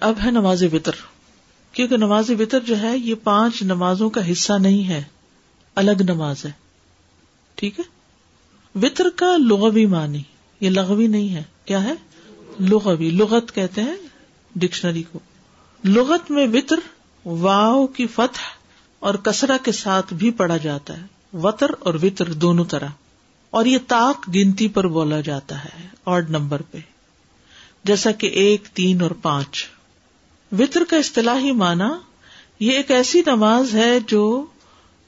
اب ہے نماز وطر۔ کیونکہ نماز وطر جو ہے، یہ پانچ نمازوں کا حصہ نہیں ہے۔ الگ نماز ہے۔ ٹھیک ہے؟ وطر کا لغوی معنی، یہ لغوی نہیں ہے۔ کیا ہے؟ لغوی۔ لغت کہتے ہیں ڈکشنری کو۔ لغت میں وطر واؤ کی فتح اور کسرا کے ساتھ بھی پڑھا جاتا ہے۔ وطر اور وطر دونوں طرح۔ اور یہ تاک گنتی پر بولا جاتا ہے، آڈ نمبر پہ۔ جیسا کہ ایک، تین اور پانچ۔ وطر کا اصطلاحی معنی یہ ایک ایسی نماز ہے جو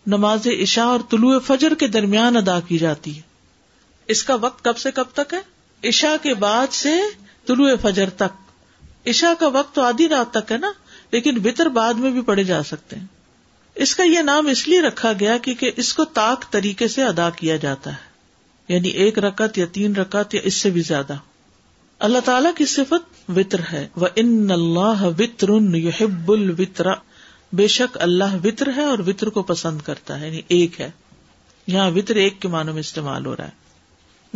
نماز عشاء اور طلوع فجر کے درمیان ادا کی جاتی ہے۔ اس کا وقت کب سے کب تک ہے؟ عشاء کے بعد سے طلوع فجر تک۔ عشاء کا وقت تو آدھی رات تک ہے نا، لیکن وطر بعد میں بھی پڑے جا سکتے ہیں۔ اس کا یہ نام اس لیے رکھا گیا کیونکہ اس کو تاک طریقے سے ادا کیا جاتا ہے۔ یعنی ایک رکت یا تین رکت یا اس سے بھی زیادہ۔ اللہ تعالی کی صفت وطر ہے۔ وہ ان اللہ وطر یحب الوطر۔ بے شک اللہ وطر ہے اور وطر کو پسند کرتا ہے یعنی ایک ہے۔ یہاں وطر ایک کے معنوں میں استعمال ہو رہا ہے۔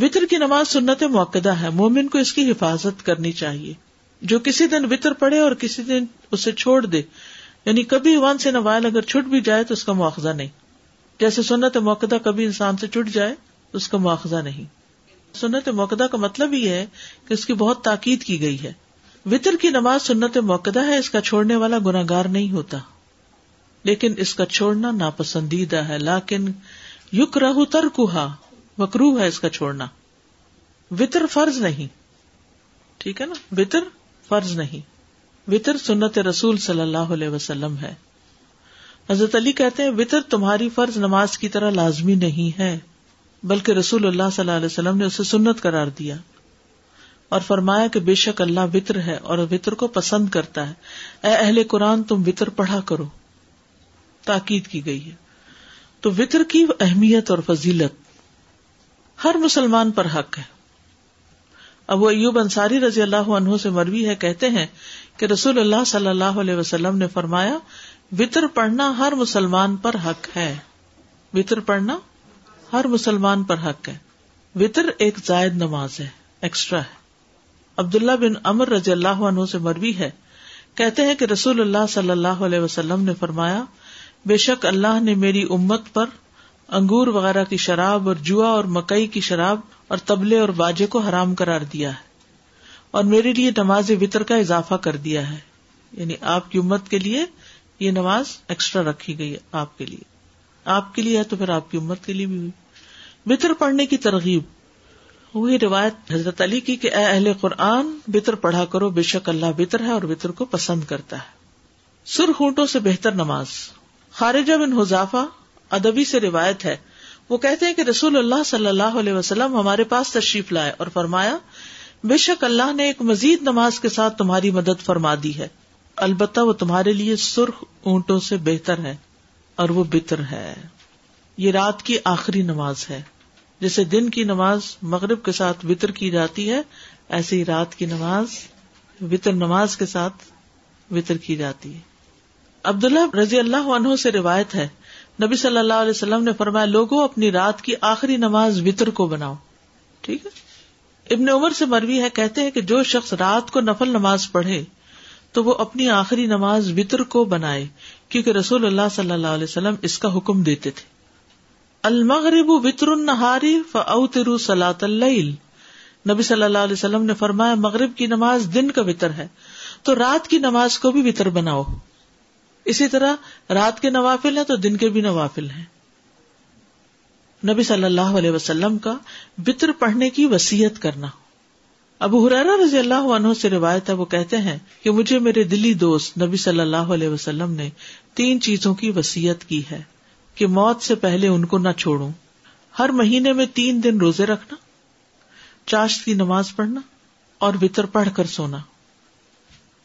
وطر کی نماز سنت موقع ہے۔ مومن کو اس کی حفاظت کرنی چاہیے۔ جو کسی دن وطر پڑے اور کسی دن اسے چھوڑ دے یعنی کبھی ون سے نوائل اگر چھٹ بھی جائے تو اس کا مواخذہ نہیں۔ جیسے سنت موقع کبھی انسان سے چھٹ جائے تو اس کا مواخذہ نہیں۔ سنت موقع کا مطلب یہ ہے کہ اس کی بہت تاکید کی گئی ہے۔ وطر کی نماز سنت موقع ہے، اس کا چھوڑنے والا گناگار نہیں ہوتا۔ لیکن اس کا چھوڑنا ناپسندیدہ ہے، لاکن یق رہ تر کوہا مکرو ہے اس کا چھوڑنا۔ وطر فرض نہیں۔ ٹھیک ہے نا؟ وطر فرض نہیں۔ وطر سنت رسول صلی اللہ علیہ وسلم ہے۔ حضرت علی کہتے ہیں، وطر تمہاری فرض نماز کی طرح لازمی نہیں ہے۔ بلکہ رسول اللہ صلی اللہ علیہ وسلم نے اسے سنت قرار دیا اور فرمایا کہ بے شک اللہ وطر ہے اور وطر کو پسند کرتا ہے۔ اے اہل قرآن، تم وطر پڑھا کرو۔ تاکید کی گئی ہے۔ تو وطر کی اہمیت اور فضیلت ہر مسلمان پر حق ہے۔ اب وہ ایوب انصاری رضی اللہ عنہ سے مروی ہے، کہتے ہیں کہ رسول اللہ صلی اللہ علیہ وسلم نے فرمایا، وطر پڑھنا ہر مسلمان پر حق ہے۔ وطر پڑھنا ہر مسلمان پر حق ہے۔ وطر ایک زائد نماز ہے ایکسٹرا ہے۔ عبداللہ بن امر رضی اللہ عنہ سے مروی ہے۔ کہتے ہیں کہ رسول اللہ صلی اللہ علیہ وسلم نے فرمایا، بے شک اللہ نے میری امت پر انگور وغیرہ کی شراب اور جوا اور مکئی کی شراب اور تبلے اور باجے کو حرام کرار دیا ہے۔ اور میرے لیے نماز وطر کا اضافہ کر دیا ہے۔ یعنی آپ کی امت کے لیے یہ نماز ایکسٹرا رکھی گئی ہے، آپ کے لیے۔ آپ کے لیے ہے تو پھر آپ کی امت کے لیے بھی ہوئی۔ وطر پڑھنے کی ترغیب۔ وہی روایت حضرت علی کی کہ اے اہل قرآن بطر پڑھا کرو، بے شک اللہ بطر ہے اور بطر کو پسند کرتا ہے۔ سرخ اونٹوں سے بہتر نماز۔ خارجہ بن حذافہ ادبی سے روایت ہے۔ وہ کہتے ہیں کہ رسول اللہ صلی اللہ علیہ وسلم ہمارے پاس تشریف لائے اور فرمایا، بے شک اللہ نے ایک مزید نماز کے ساتھ تمہاری مدد فرما دی ہے۔ البتہ وہ تمہارے لیے سرخ اونٹوں سے بہتر ہے۔ اور وہ بتر ہے۔ یہ رات کی آخری نماز ہے۔ جیسے دن کی نماز مغرب کے ساتھ وطر کی جاتی ہے، ایسے ہی رات کی نماز وطر نماز کے ساتھ وطر کی جاتی ہے۔ عبداللہ رضی اللہ عنہ سے روایت ہے، نبی صلی اللہ علیہ وسلم نے فرمایا، لوگوں اپنی رات کی آخری نماز وطر کو بناؤ۔ ٹھیک ہے؟ ابن عمر سے مروی ہے، کہتے ہیں کہ جو شخص رات کو نفل نماز پڑھے تو وہ اپنی آخری نماز وطر کو بنائے، کیونکہ رسول اللہ صلی اللہ علیہ وسلم اس کا حکم دیتے تھے۔ المغرب وطر النہاری فاوتروا صلاۃ اللیل۔ نبی صلی اللہ علیہ وسلم نے فرمایا، مغرب کی نماز دن کا وطر ہے، تو رات کی نماز کو بھی وطر بناؤ۔ اسی طرح رات کے نوافل ہیں تو دن کے بھی نوافل ہیں۔ نبی صلی اللہ علیہ وسلم کا بطر پڑھنے کی وسیعت کرنا۔ ابو حرارا رضی اللہ عنہ سے روایت ہے، وہ کہتے ہیں کہ مجھے میرے دلی دوست نبی صلی اللہ علیہ وسلم نے تین چیزوں کی وسیعت کی ہے کہ موت سے پہلے ان کو نہ چھوڑوں۔ ہر مہینے میں تین دن روزے رکھنا، چاشت کی نماز پڑھنا اور وطر پڑھ کر سونا۔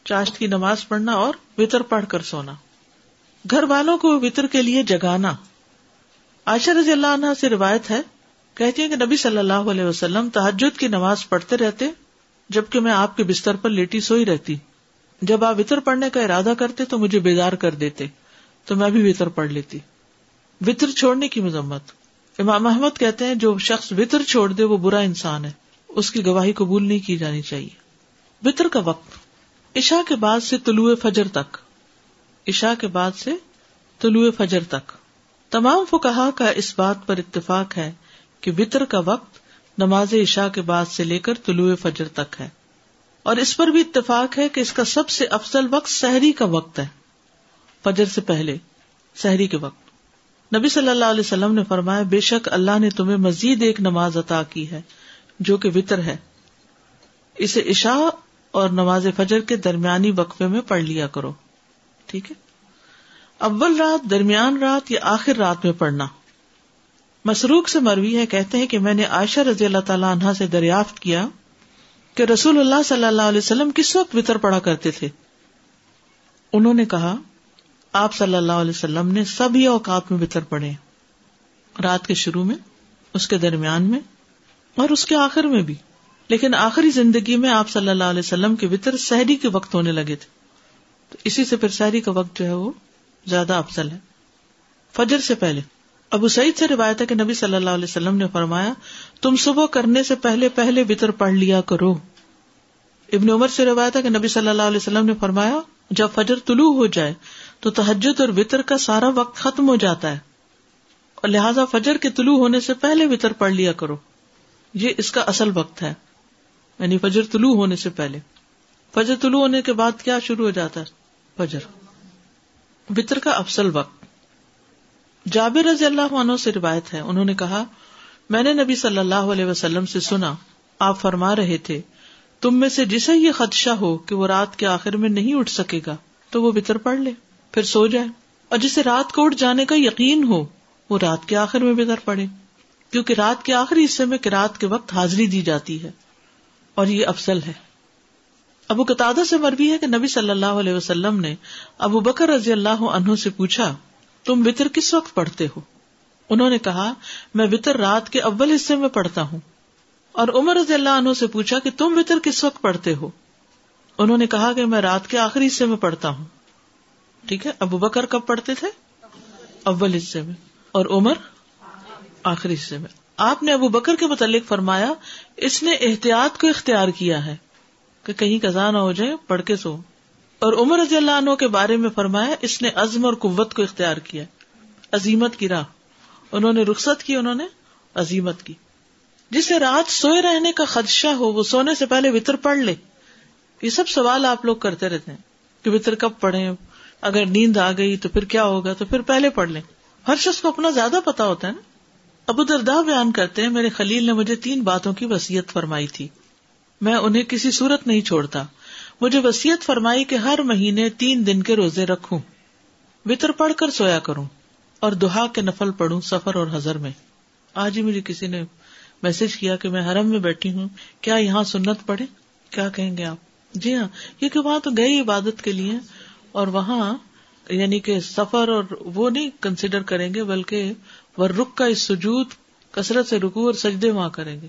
چاشت کی نماز پڑھنا اور وطر پڑھ کر سونا۔ گھر والوں کو وطر کے لیے جگانا۔ عائشہ رضی اللہ عنہ سے روایت ہے، کہتی ہیں کہ نبی صلی اللہ علیہ وسلم تحجد کی نماز پڑھتے رہتے جبکہ میں آپ کے بستر پر لیٹی سوئی رہتی۔ جب آپ وطر پڑھنے کا ارادہ کرتے تو مجھے بیدار کر دیتے، تو میں بھی وطر پڑھ لیتی۔ وطر چھوڑنے کی مذمت۔ امام احمد کہتے ہیں، جو شخص وطر چھوڑ دے، وہ برا انسان ہے۔ اس کی گواہی قبول نہیں کی جانی چاہیے۔ وطر کا وقت۔ عشاء کے بعد سے طلوع فجر تک۔ عشاء کے بعد سے طلوع فجر تک۔ تمام فکہ کا اس بات پر اتفاق ہے کہ وطر کا وقت نماز عشاء کے بعد سے لے کر طلوع فجر تک ہے۔ اور اس پر بھی اتفاق ہے کہ اس کا سب سے افضل وقت سحری کا وقت ہے۔ فجر سے پہلے، سحری کے وقت۔ نبی صلی اللہ علیہ وسلم نے فرمایا، بے شک اللہ نے تمہیں مزید ایک نماز عطا کی ہے، جو کہ وطر ہے۔ اسے عشاء اور نماز فجر کے درمیانی وقفے میں پڑھ لیا کرو۔ ٹھیک ہے؟ اول رات، درمیان رات یا آخر رات میں پڑھنا۔ مسروخ سے مروی ہے، کہتے ہیں کہ میں نے عائشہ رضی اللہ تعالی عنہ سے دریافت کیا کہ رسول اللہ صلی اللہ علیہ وسلم کس وقت وطر پڑا کرتے تھے۔ انہوں نے کہا، آپ صلی اللہ علیہ وسلم نے سبھی اوقات میں وطر پڑے، رات کے شروع میں، اس کے درمیان میں اور اس کے آخر میں بھی۔ لیکن آخری زندگی میں آپ صلی اللہ علیہ وسلم کے وطر سحری کے وقت ہونے لگے تھے۔ تو اسی سے پھر سحری کا وقت جو ہے وہ زیادہ افضل ہے۔ فجر سے پہلے۔ ابو سعید سے روایت ہے کہ نبی صلی اللہ علیہ وسلم نے فرمایا، تم صبح کرنے سے پہلے پہلے وطر پڑھ لیا کرو۔ ابن عمر سے روایت ہے کہ نبی صلی اللہ علیہ وسلم نے فرمایا، جب فجر طلوع ہو جائے تو تحجد اور وطر کا سارا وقت ختم ہو جاتا ہے۔ اور لہٰذا فجر کے طلوع ہونے سے پہلے وطر پڑھ لیا کرو۔ یہ اس کا اصل وقت ہے۔ یعنی فجر طلوع ہونے سے پہلے۔ فجر طلوع ہونے کے بعد کیا شروع ہو جاتا ہے؟ فجر۔ وطر کا افسل وقت۔ جابر رضی اللہ عنہ سے روایت ہے، انہوں نے کہا، میں نے نبی صلی اللہ علیہ وسلم سے سنا، آپ فرما رہے تھے، تم میں سے جسے یہ خدشہ ہو کہ وہ رات کے آخر میں نہیں اٹھ سکے گا، تو وہ بتر پڑھ لے، پھر سو جائے۔ اور جسے رات کو اٹھ جانے کا یقین ہو، وہ رات کے آخر میں بتر پڑے کیونکہ رات کے آخری حصے میں رات کے وقت حاضری دی جاتی ہے، اور یہ افضل ہے۔ ابو قطع سے مربی ہے کہ نبی صلی اللہ علیہ وسلم نے ابو بکر رضی اللہ عنہ سے پوچھا تم وطر کس وقت پڑھتے ہو؟ انہوں نے کہا، میں وطر رات کے اول حصے میں پڑھتا ہوں۔ اور عمر رضی اللہ عنہ سے پوچھا کہ تم وطر کس وقت پڑھتے ہو؟ انہوں نے کہا کہ میں رات کے آخری حصے میں پڑھتا ہوں۔ ٹھیک ہے، ابو بکر کب پڑھتے تھے؟ اول حصے میں۔ اور عمر؟ آخری حصے میں۔ آپ نے ابو بکر کے متعلق فرمایا، اس نے احتیاط کو اختیار کیا ہے کہ کہیں کزا نہ ہو جائے، پڑھ کے سو۔ اور عمر رضی اللہ عنہ کے بارے میں فرمایا، اس نے عزم اور قوت کو اختیار کیا عظیمت کی راہ۔ انہوں نے رخصت کی، انہوں نے عظیمت کی۔ جسے رات سوئے رہنے کا خدشہ ہو، وہ سونے سے پہلے وطر پڑھ لے۔ یہ سب سوال آپ لوگ کرتے رہتے ہیں کہ وطر کب پڑھے اگر نیند آ گئی تو پھر کیا ہوگا؟ تو پھر پہلے پڑھ لیں۔ ہر شخص کو اپنا زیادہ پتا ہوتا ہے نا۔ ابو دردا بیان کرتے ہیں، میرے خلیل نے مجھے تین باتوں کی وسیعت فرمائی تھی۔ میں انہیں کسی صورت نہیں چھوڑتا۔ مجھے وسیعت فرمائی کہ ہر مہینے تین دن کے روزے رکھوں۔ وطر پڑھ کر سویا کروں اور دہا کے نفل پڑھوں سفر اور ہزر میں۔ آج ہی مجھے کسی نے میسج کیا کہ میں حرم میں بیٹھی ہوں۔ کیا یہاں سنت پڑھے کیا کہیں گے آپ؟ جی ہاں کیونکہ وہاں تو گئی عبادت کے لیے اور وہاں یعنی کہ سفر اور وہ نہیں کنسیڈر کریں گے، بلکہ وہ رک کا اس سجود، کثرت سے رکو اور سجدے وہاں کریں گے۔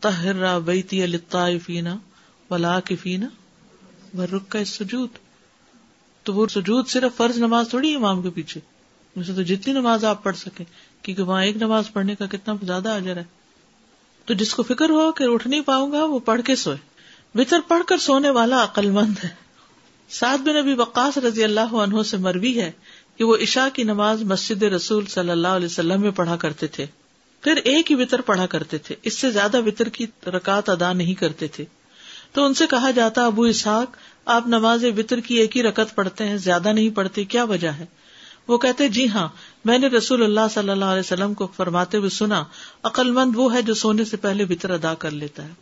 تہر بیتی فینا ولا کی فینا رک کا سجود۔ تو وہ سجود صرف فرض نماز تھوڑی امام کے پیچھے۔ ویسے تو جتنی نماز آپ پڑھ سکیں، کیونکہ وہاں ایک نماز پڑھنے کا کتنا زیادہ اجر ہے۔ تو جس کو فکر ہو کہ اٹھ نہیں پاؤں گا، وہ پڑھ کے سوئے۔ بتر پڑھ کر سونے والا عقل مند ہے۔ سات بن ابھی وقاص رضی اللہ عنہ سے مروی ہے کہ وہ عشاء کی نماز مسجد رسول صلی اللہ علیہ وسلم میں پڑھا کرتے تھے۔ پھر ایک ہی وطر پڑھا کرتے تھے۔ اس سے زیادہ وطر کی رکعت ادا نہیں کرتے تھے۔ تو ان سے کہا جاتا ابو اسحاق، آپ نماز وطر کی ایک ہی رکت پڑھتے ہیں، زیادہ نہیں پڑھتے، کیا وجہ ہے؟ وہ کہتے جی ہاں میں نے رسول اللہ صلی اللہ علیہ وسلم کو فرماتے ہوئے سنا عقل مند وہ ہے جو سونے سے پہلے وطر ادا کر لیتا ہے۔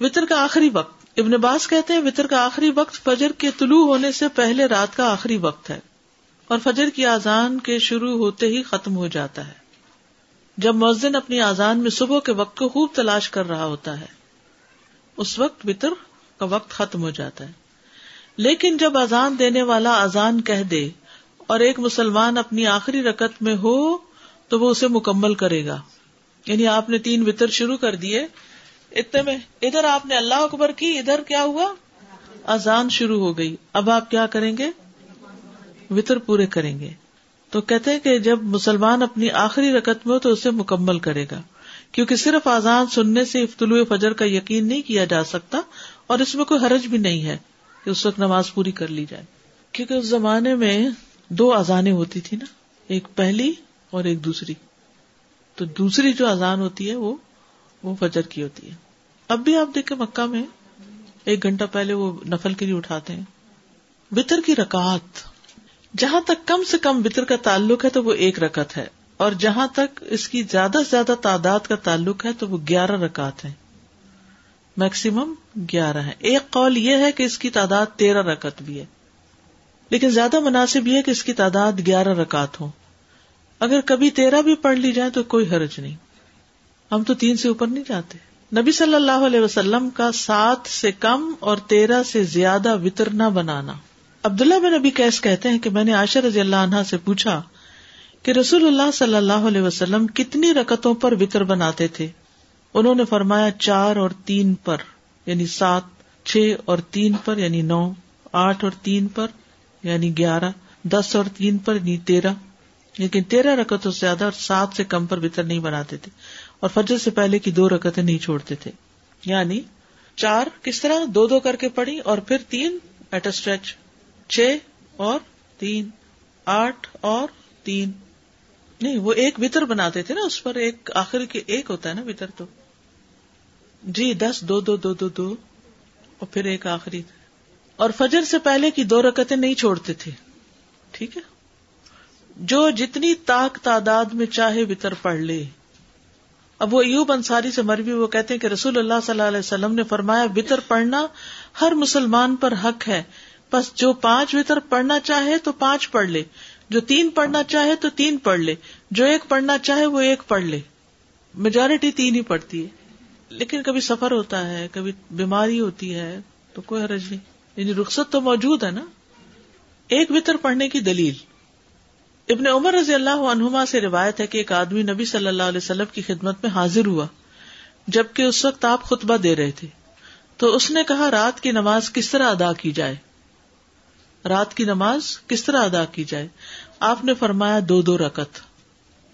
وطر کا آخری وقت، ابن باز کہتے ہیں، وطر کا آخری وقت فجر کے طلوع ہونے سے پہلے رات کا آخری وقت ہے۔ اور فجر کی آزان کے شروع ہوتے ہی ختم ہو جاتا ہے۔ جب مؤذن اپنی آزان میں صبح کے وقت کو خوب تلاش کر رہا ہوتا ہے۔ اس وقت وطر کا وقت ختم ہو جاتا ہے۔ لیکن جب اذان دینے والا اذان کہہ دے اور ایک مسلمان اپنی آخری رکت میں ہو تو وہ اسے مکمل کرے گا۔ یعنی آپ نے تین وطر شروع کر دیے۔ اتنے میں ادھر آپ نے اللہ اکبر کی، ادھر کیا ہوا؟ اذان شروع ہو گئی۔ اب آپ کیا کریں گے؟ وطر پورے کریں گے۔ تو کہتے کہ جب مسلمان اپنی آخری رکت میں ہو تو اسے مکمل کرے گا۔ کیونکہ صرف آزان سننے سے افطلو فجر کا یقین نہیں کیا جا سکتا اور اس میں کوئی حرج بھی نہیں ہے کہ اس وقت نماز پوری کر لی جائے۔ کیونکہ اس زمانے میں دو اذانیں ہوتی تھی نا، ایک پہلی اور ایک دوسری۔ تو دوسری جو اذان ہوتی ہے وہ وہ فجر کی ہوتی ہے۔ اب بھی آپ دیکھیں مکہ میں ایک گھنٹہ پہلے وہ نفل کے لیے اٹھاتے ہیں۔ بطر کی رکعت، جہاں تک کم سے کم بطر کا تعلق ہے تو وہ ایک رکت ہے۔ اور جہاں تک اس کی زیادہ سے زیادہ تعداد کا تعلق ہے تو وہ گیارہ رکعت ہے میکسیمم گیارہ ہے ایک قول یہ ہے کہ اس کی تعداد تیرہ رکت بھی ہے۔ لیکن زیادہ مناسب یہ ہے کہ اس کی تعداد گیارہ رکعت ہو۔ اگر کبھی تیرہ بھی پڑھ لی جائے تو کوئی حرج نہیں۔ ہم تو تین سے اوپر نہیں جاتے۔ نبی صلی اللہ علیہ وسلم کا سات سے کم اور تیرہ سے زیادہ وطر نہ بنانا۔ عبداللہ بن نبی کیس کہتے ہیں کہ میں نے عائشہ رضی اللہ عنہ سے پوچھا کہ رسول اللہ صلی اللہ علیہ وسلم کتنی رکتوں پر وطر بناتے تھے؟ انہوں نے فرمایا چار اور تین پر یعنی سات، چھ اور تین پر یعنی نو، آٹھ اور تین پر یعنی گیارہ، دس اور تین پر یعنی تیرہ۔ لیکن تیرہ رکتوں سے زیادہ اور سات سے کم پر وطر نہیں بناتے تھے اور فجر سے پہلے کی دو رکتیں نہیں چھوڑتے تھے۔ یعنی چار کس طرح؟ دو دو کر کے پڑی اور پھر تین ایٹ اسٹریچ چھ اور تین، آٹھ اور تین۔ نہیں، وہ ایک وطر بناتے تھے نا، اس پر ایک آخر کے ایک ہوتا ہے نا وطر تو۔ جی دس، دو دو دو دو دو، اور پھر ایک آخری۔ اور فجر سے پہلے کی دو رکتیں نہیں چھوڑتے تھے۔ ٹھیک ہے؟ جو جتنی تاک تعداد میں چاہے وطر پڑھ لے۔ اب وہ ایوب انصاری سے مروی، وہ کہتے ہیں کہ رسول اللہ صلی اللہ علیہ وسلم نے فرمایا، وطر پڑھنا ہر مسلمان پر حق ہے۔ بس جو پانچ وطر پڑھنا چاہے تو پانچ پڑھ لے۔ جو تین پڑھنا چاہے تو تین پڑھ لے۔ جو ایک پڑھنا چاہے وہ ایک پڑھ لے۔ میجورٹی تین ہی پڑھتی ہے۔ لیکن کبھی سفر ہوتا ہے، کبھی بیماری ہوتی ہے، تو کوئی حرج نہیں۔ یعنی رخصت تو موجود ہے نا۔ ایک وطر پڑھنے کی دلیل۔ ابن عمر رضی اللہ عنہما سے روایت ہے کہ ایک آدمی نبی صلی اللہ علیہ وسلم کی خدمت میں حاضر ہوا، جبکہ اس وقت آپ خطبہ دے رہے تھے۔ تو اس نے کہا، رات کی نماز کس طرح ادا کی جائے؟ رات کی نماز کس طرح ادا کی جائے؟ آپ نے فرمایا دو دو رکت۔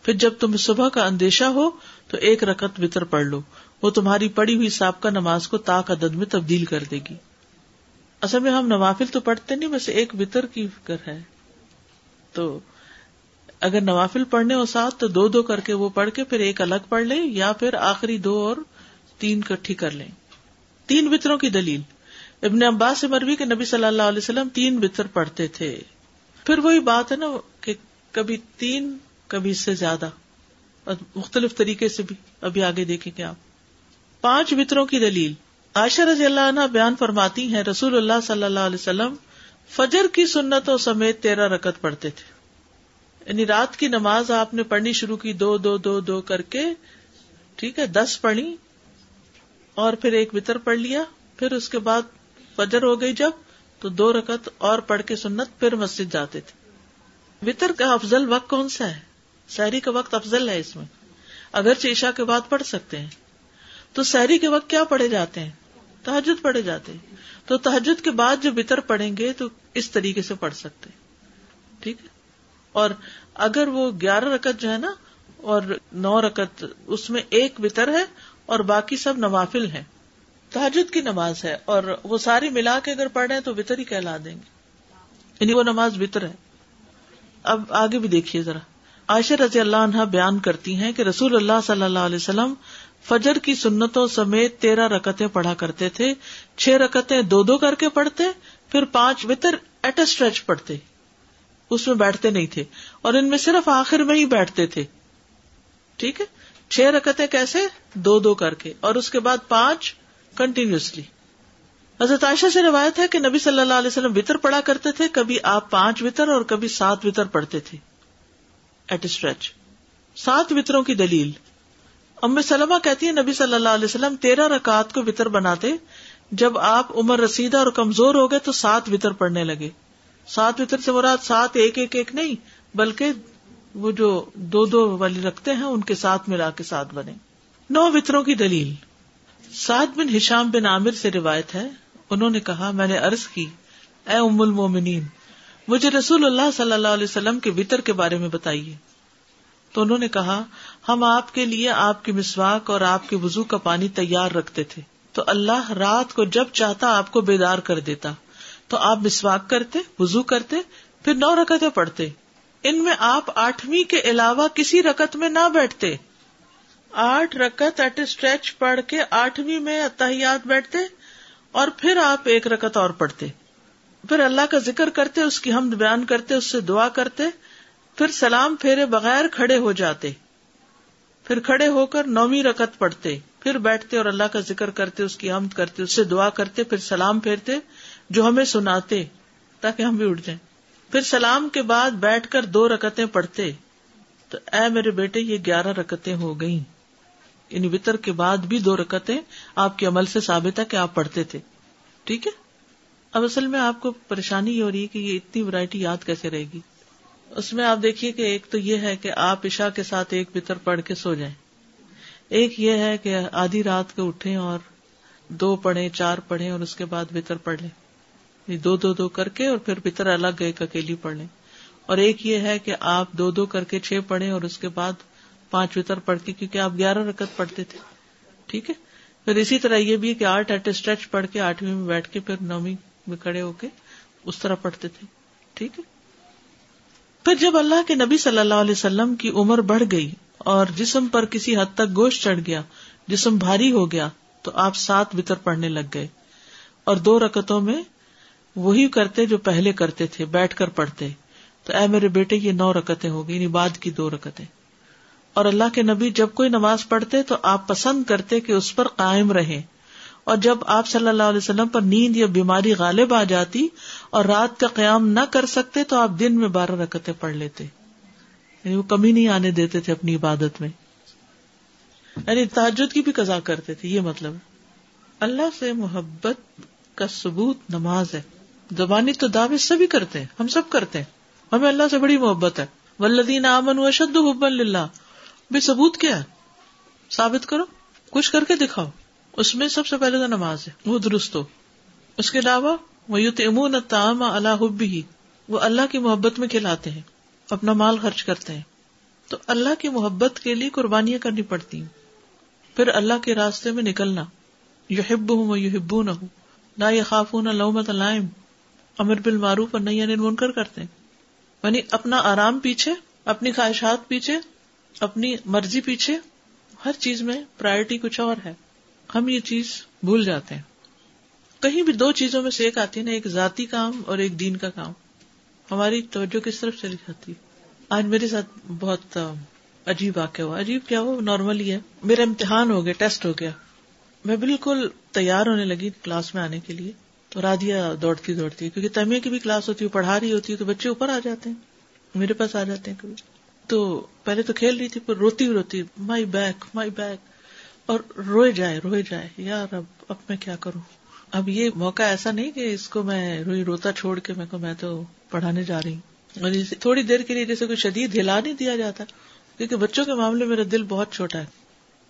پھر جب تم صبح کا اندیشہ ہو تو ایک رکت وطر پڑھ لو۔ وہ تمہاری پڑی ہوئی سابقہ نماز کو تاک عدد میں تبدیل کر دے گی۔ اصل میں ہم نوافل تو پڑھتے نہیں، بس ایک وطر کی فکر ہے۔ تو اگر نوافل پڑھنے ہو ساتھ، تو دو دو کر کے وہ پڑھ کے پھر ایک الگ پڑھ لیں یا پھر آخری دو اور تین کٹھی کر لیں۔ تین وطروں کی دلیل۔ ابن عباس سے مروی کے نبی صلی اللہ علیہ وسلم تین بطر پڑھتے تھے۔ پھر وہی بات ہے نا کبھی تین، کبھی اس سے زیادہ مختلف طریقے سے بھی ابھی آگے دیکھیں گے آپ۔ پانچ بطروں کی دلیل۔ عائشہ رضی اللہ عنہ بیان فرماتی ہیں، رسول اللہ صلی اللہ علیہ وسلم فجر کی سنتوں سمیت تیرہ رکت پڑھتے تھے۔ یعنی رات کی نماز آپ نے پڑھنی شروع کی، دو دو دو دو کر کے، ٹھیک ہے، دس پڑھی، اور پھر ایک وطر پڑھ لیا۔ پھر اس کے بعد فجر ہو گئی جب، تو دو رکت اور پڑھ کے سنت پھر مسجد جاتے تھے۔ وطر کا افضل وقت کون سا ہے؟ سحری کا وقت افضل ہے اس میں۔ اگر عشاء کے بعد پڑھ سکتے ہیں۔ تو سحری کے وقت کیا پڑھے جاتے ہیں؟ تحجد پڑھے جاتے ہیں۔ تو تحجد کے بعد جو وطر پڑھیں گے تو اس طریقے سے پڑھ سکتے ٹھیک ہے؟ اور اگر وہ گیارہ رکت جو ہے نا، اور نو رکت اس میں ایک وطر ہے اور باقی سب نوافل ہیں۔ تحجد کی نماز ہے اور وہ ساری ملا کے اگر پڑھ رہے ہیں تو وطر ہی کہلا دیں گے۔ یعنی وہ نماز وطر ہے۔ اب آگے بھی دیکھیے ذرا۔ عائشہ رضی اللہ عنہ بیان کرتی ہیں کہ رسول اللہ صلی اللہ علیہ وسلم فجر کی سنتوں سمیت تیرہ رکتیں پڑھا کرتے تھے۔ چھ رکتیں دو دو کر کے پڑھتے، پھر پانچ وطر ایٹ اسٹریچ پڑھتے۔ اس میں بیٹھتے نہیں تھے اور ان میں صرف آخر میں ہی بیٹھتے تھے۔ ٹھیک ہے؟ چھ رکتیں کیسے؟ دو دو کر کے۔ اور اس کے بعد پانچ کنٹینیوسلی حضرت عائشہ سے روایت ہے کہ نبی صلی اللہ علیہ وسلم وطر پڑا کرتے تھے، کبھی آپ پانچ وطر اور کبھی سات وطر پڑھتے تھے۔ ایٹ اسٹریچ سات وطروں کی دلیل۔ ام سلمہ کہتی ہے نبی صلی اللہ علیہ وسلم تیرہ رکعت کو وطر بناتے، جب آپ عمر رسیدہ اور کمزور ہو گئے تو سات وطر پڑھنے لگے۔ سات وطر سے مراد سات ایک ایک ایک نہیں، بلکہ وہ جو دو دو والی رکھتے ہیں، ان کے ساتھ ملا کے ساتھ بنے۔ نو وطروں کی دلیل۔ سعد بن ہشام بن عامر سے روایت ہے انہوں نے کہا، میں نے ارض کی، اے ام المومنین، مجھے رسول اللہ صلی اللہ علیہ وسلم کے وطر کے بارے میں بتائیے۔ تو انہوں نے کہا، ہم آپ کے لیے آپ کی مسواک اور آپ کے وضو کا پانی تیار رکھتے تھے۔ تو اللہ رات کو جب چاہتا آپ کو بیدار کر دیتا۔ تو آپ مسواک کرتے وزو کرتے، پھر نو رکتیں پڑھتے۔ ان میں آپ آٹھویں کے علاوہ کسی رکت میں نہ بیٹھتے۔ آٹھ رکت ایٹ اسٹریچ پڑھ کے آٹھویں میں اتحیات بیٹھتے۔ اور پھر آپ ایک رکت اور پڑھتے۔ پھر اللہ کا ذکر کرتے، اس کی ہم بیان کرتے، اس سے دعا کرتے، پھر سلام پھیرے بغیر کھڑے ہو جاتے۔ پھر کھڑے ہو کر نویں رکت پڑھتے، پھر بیٹھتے اور اللہ کا ذکر کرتے، اس کی ہم کرتے، اس سے دعا کرتے، پھر سلام پھیرتے، جو ہمیں سناتے تاکہ ہم بھی اٹھ جائیں۔ پھر سلام کے بعد بیٹھ کر دو رکتیں پڑھتے۔ تو اے میرے بیٹے، یہ گیارہ رکتیں ہو گئیں۔ یعنی وطر کے بعد بھی دو رکتیں آپ کے عمل سے ثابت ہے کہ آپ پڑھتے تھے۔ ٹھیک ہے؟ اب اصل میں آپ کو پریشانی یہ ہو رہی ہے کہ یہ اتنی ورائٹی یاد کیسے رہے گی؟ اس میں آپ دیکھیے کہ ایک تو یہ ہے کہ آپ عشا کے ساتھ ایک وطر پڑھ کے سو جائیں۔ ایک یہ ہے کہ آدھی رات کو اٹھیں اور دو پڑھیں، چار پڑھیں اور اس کے بعد وطر پڑھ لیں۔ دو دو دو کر کے اور پھر پتر الگ ایک اکیلی پڑھ لیں۔ اور ایک یہ ہے کہ آپ دو دو کر کے چھ پڑھیں اور اس کے بعد پانچ وطر پڑھ کے کیونکہ آپ گیارہ رکت پڑھتے تھے۔ ٹھیک ہے؟ پھر اسی طرح یہ بھی کہ آٹھ ایٹ اسٹریچ پڑھ کے آٹھویں میں بیٹھ کے پھر نویں میں کھڑے ہو کے اس طرح پڑھتے تھے۔ ٹھیک ہے؟ پھر جب اللہ کے نبی صلی اللہ علیہ وسلم کی عمر بڑھ گئی اور جسم پر کسی حد تک گوشت چڑھ گیا، جسم بھاری ہو گیا، تو آپ سات وطر پڑھنے لگ گئے۔ اور دو رکتوں میں وہی کرتے جو پہلے کرتے تھے، بیٹھ کر پڑھتے۔ تو اے میرے بیٹے، یہ نو رکتیں ہو گئی یعنی بعد کی دو رکتیں اور اللہ کے نبی جب کوئی نماز پڑھتے تو آپ پسند کرتے کہ اس پر قائم رہیں۔ اور جب آپ صلی اللہ علیہ وسلم پر نیند یا بیماری غالب آ جاتی اور رات کا قیام نہ کر سکتے تو آپ دن میں بارہ رکتیں پڑھ لیتے۔ یعنی وہ کمی نہیں آنے دیتے تھے اپنی عبادت میں۔ یعنی تعجد کی بھی قزا کرتے تھے، یہ مطلب۔ اللہ سے محبت کا ثبوت نماز ہے۔ زبانی تو دعوے سبھی کرتے ہیں، ہم سب کرتے ہیں۔ ہمیں اللہ سے بڑی محبت ہے۔ ولدین امن اشد حب اللہ بے ثبوت کیا ہے؟ ثابت کرو، کچھ کر کے دکھاؤ۔ اس میں سب سے پہلے تو نماز ہے، وہ درست ہو۔ اس کے علاوہ، وہ یوت امون تام اللہ ہی وہ اللہ کی محبت میں کھلاتے ہیں، اپنا مال خرچ کرتے ہیں۔ تو اللہ کی محبت کے لیے قربانیاں کرنی پڑتی ہیں۔ پھر اللہ کے راستے میں نکلنا۔ یو ہب ہوں یو ہبو نہ ہوں نہ یہ خاف نہ لو مت لائم امر بل معروف اور نہیں منکر کرتے ہیں۔ یعنی اپنا آرام پیچھے، اپنی خواہشات پیچھے اپنی مرضی پیچھے ہر چیز میں پرائرٹی کچھ اور ہے۔ ہم یہ چیز بھول جاتے ہیں۔ کہیں بھی دو چیزوں میں سے ایک آتی ہے نا، ایک ذاتی کام اور ایک دین کا کام۔ ہماری توجہ کس طرف چلی جاتی آج میرے ساتھ بہت عجیب واقع ہوا۔ عجیب کیا ہو نارمل ہی ہے۔ میرا امتحان ہو گیا، ٹیسٹ ہو گیا۔ میں بالکل تیار ہونے لگی کلاس میں آنے کے لیے۔ تو رادیا دوڑتی دوڑتی کیونکہ تمیہ کی بھی کلاس ہوتی ہے پڑھا رہی ہوتی ہے، تو بچے اوپر آ جاتے ہیں۔ میرے پاس آ جاتے ہیں کبھی۔ تو پہلے تو کھیل رہی تھی پر روتی روتی مائی بیک مائی بیک اور روئے جائے روئے جائے یار اب اب میں کیا کروں؟ اب یہ موقع ایسا نہیں کہ اس کو میں روئی روتا چھوڑ کے میں کو، میں تو پڑھانے جا رہی ہوں۔ اور تھوڑی دیر کے لیے جیسے کوئی شدید ہلا نہیں دیا جاتا، کیونکہ بچوں کے معاملے میرا دل بہت چھوٹا ہے،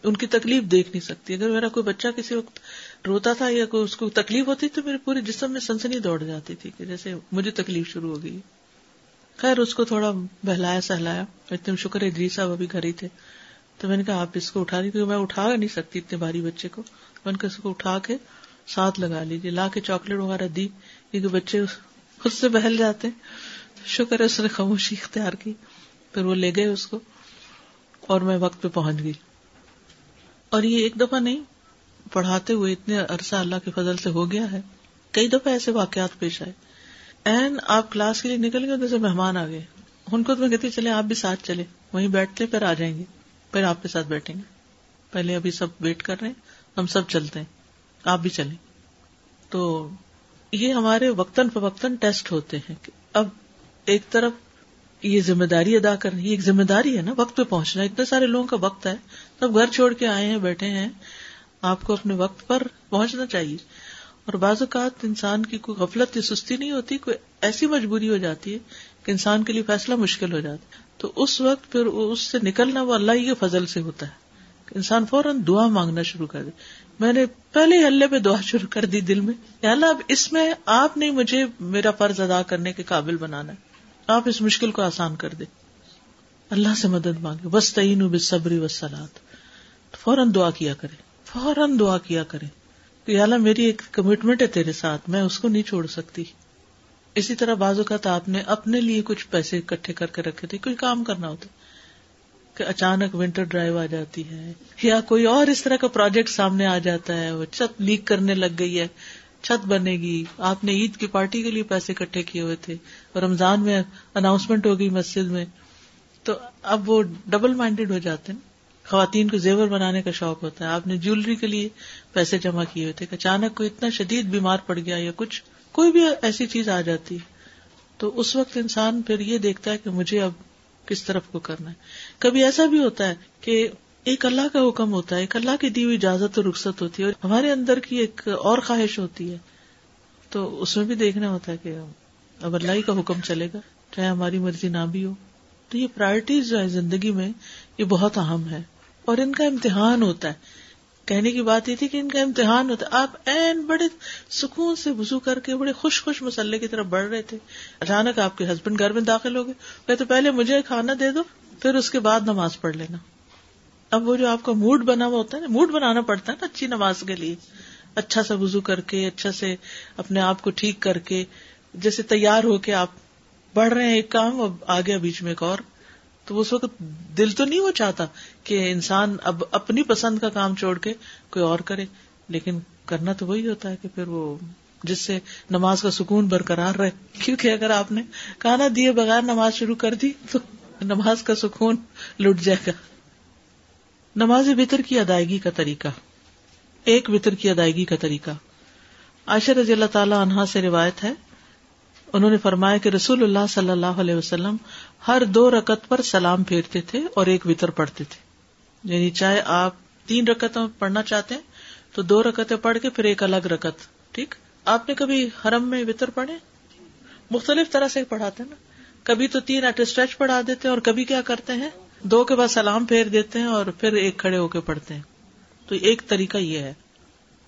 ان کی تکلیف دیکھ نہیں سکتی۔ اگر میرا کوئی بچہ کسی وقت روتا تھا یا کوئی اس کو تکلیف ہوتی تو میرے پورے جسم میں سنسنی دوڑ جاتی تھی کہ جیسے مجھے تکلیف شروع ہو گئی۔ خیر، اس کو تھوڑا بہلایا، سہلایا۔ اتنے شکر ہے جی صاحب ابھی گھر ہی تھے۔ تو میں نے کہا، آپ اس کو اٹھا کیونکہ میں اٹھا نہیں سکتی اتنے بھاری بچے کو۔ میں نے کہا، اس کو اٹھا کے ساتھ لگا لیجیے لا کے چاکلیٹ وغیرہ دی، کیونکہ بچے خود سے بہل جاتے شکر ہے، اس نے خاموشی اختیار کی۔ پھر وہ لے گئے اس کو اور میں وقت پہ پہنچ گئی۔ اور یہ ایک دفعہ نہیں، پڑھاتے ہوئے اتنے عرصہ اللہ کے فضل سے ہو گیا ہے۔ کئی دفعہ ایسے واقعات پیش آئے۔ این آپ کلاس کے لیے نکل گئے جیسے مہمان آ گئے۔ ان کو تو میں کہتی چلے آپ بھی ساتھ چلے وہیں بیٹھتے پھر آ جائیں گے۔ پھر آپ کے ساتھ بیٹھیں گے۔ پہلے ابھی سب ویٹ کر رہے ہیں۔ ہم سب چلتے ہیں۔ آپ بھی چلیں۔ تو یہ ہمارے وقتاً فوقتاً ٹیسٹ ہوتے ہیں کہ اب ایک طرف یہ ذمہ داری ادا کرنی، یہ ایک ذمہ داری ہے نا، وقت پہ پہنچنا۔ اتنے سارے لوگوں کا وقت ہے۔ سب گھر چھوڑ کے آئے ہیں، بیٹھے ہیں۔ آپ کو اپنے وقت پر پہنچنا چاہیے۔ اور بعض اوقات انسان کی کوئی غفلت یا سستی نہیں ہوتی، کوئی ایسی مجبوری ہو جاتی ہے کہ انسان کے لیے فیصلہ مشکل ہو جاتا ہے۔ تو اس وقت پھر اس سے نکلنا وہ اللہ کے فضل سے ہوتا ہے۔ انسان فوراً دعا مانگنا شروع کر دے۔ میں نے پہلے ہی اللہ پہ دعا شروع کر دی دل میں اللہ، اب اس میں آپ نے مجھے میرا فرض ادا کرنے کے قابل بنانا ہے۔ آپ اس مشکل کو آسان کر دے اللہ سے مدد مانگے۔ بس تعین بے صبری وسلات فوراً دعا کیا کرے فوراً دعا کیا کرے کہ اللہ میری ایک کمٹمنٹ ہے تیرے ساتھ، میں اس کو نہیں چھوڑ سکتی۔ اسی طرح بعض اوقات آپ نے اپنے لیے کچھ پیسے اکٹھے کر کے رکھے تھے، کوئی کام کرنا ہوتا، کہ اچانک ونٹر ڈرائیو آ جاتی ہے، یا کوئی اور اس طرح کا پروجیکٹ سامنے آ جاتا ہے، وہ چھت لیک کرنے لگ گئی ہے، چھت بنے گی۔ آپ نے عید کی پارٹی کے لیے پیسے اکٹھے کیے ہوئے تھے اور رمضان میں اناؤنسمنٹ ہو گئی مسجد میں۔ تو اب وہ ڈبل مائنڈیڈ ہو جاتے ہیں۔ خواتین کو زیور بنانے کا شوق ہوتا ہے۔ آپ نے جیولری کے لیے پیسے جمع کیے ہوئے تھے اچانک کوئی اتنا شدید بیمار پڑ گیا یا کچھ، کوئی بھی ایسی چیز آ جاتی۔ تو اس وقت انسان پھر یہ دیکھتا ہے کہ مجھے اب کس طرف کو کرنا ہے۔ کبھی ایسا بھی ہوتا ہے کہ ایک اللہ کا حکم ہوتا ہے، ایک اللہ کی دی ہوئی اجازت اور رخصت ہوتی ہے اور ہمارے اندر کی ایک اور خواہش ہوتی ہے۔ تو اس میں بھی دیکھنا ہوتا ہے کہ اب اللہ ہی کا حکم چلے گا، چاہے ہماری مرضی نہ بھی ہو۔ تو یہ پرائرٹیز جو ہے زندگی میں، یہ بہت اہم ہے۔ اور ان کا امتحان ہوتا ہے۔ کہنے کی بات یہ تھی کہ ان کا امتحان ہوتا آپ این بڑے سکون سے وزو کر کے بڑے خوش خوش مسلح کی طرف بڑھ رہے تھے۔ اچانک آپ کے ہسبینڈ گھر میں داخل ہو گئے۔ کہتے پہلے مجھے کھانا دے دو، پھر اس کے بعد نماز پڑھ لینا۔ اب وہ جو آپ کا موڈ بنا ہوا ہوتا ہے نا، موڈ بنانا پڑتا ہے نا اچھی نماز کے لیے۔ اچھا سا وزو کر کے اچھا سے اپنے آپ کو ٹھیک کر کے، جیسے تیار ہو کے آپ بڑھ رہے ہیں ایک کام اور آگے بیچ میں ایک اور۔ تو اس وقت دل تو نہیں وہ چاہتا کہ انسان اب اپنی پسند کا کام چھوڑ کے کوئی اور کرے، لیکن کرنا تو وہی ہوتا ہے کہ پھر وہ جس سے نماز کا سکون برقرار رہے۔ کیونکہ اگر آپ نے کھانا دیے بغیر نماز شروع کر دی تو نماز کا سکون لٹ جائے گا۔ نماز بطر کی ادائیگی کا طریقہ۔ ایک وطر کی ادائیگی کا طریقہ۔ عائشہ رضی اللہ تعالی عنہا سے روایت ہے۔ انہوں نے فرمایا کہ رسول اللہ صلی اللہ علیہ وسلم ہر دو رکت پر سلام پھیرتے تھے اور ایک وطر پڑھتے تھے۔ یعنی چاہے آپ تین رکت پڑھنا چاہتے ہیں، تو دو رکتیں پڑھ کے پھر ایک الگ رکت ٹھیک؟ آپ نے کبھی حرم میں وطر پڑھے؟ مختلف طرح سے پڑھاتے نا۔ کبھی تو تین ایٹ اسٹریچ پڑھا دیتے ہیں اور کبھی کیا کرتے ہیں؟ دو کے بعد سلام پھیر دیتے ہیں اور پھر ایک کھڑے ہو کے پڑھتے ہیں۔ تو ایک طریقہ یہ ہے۔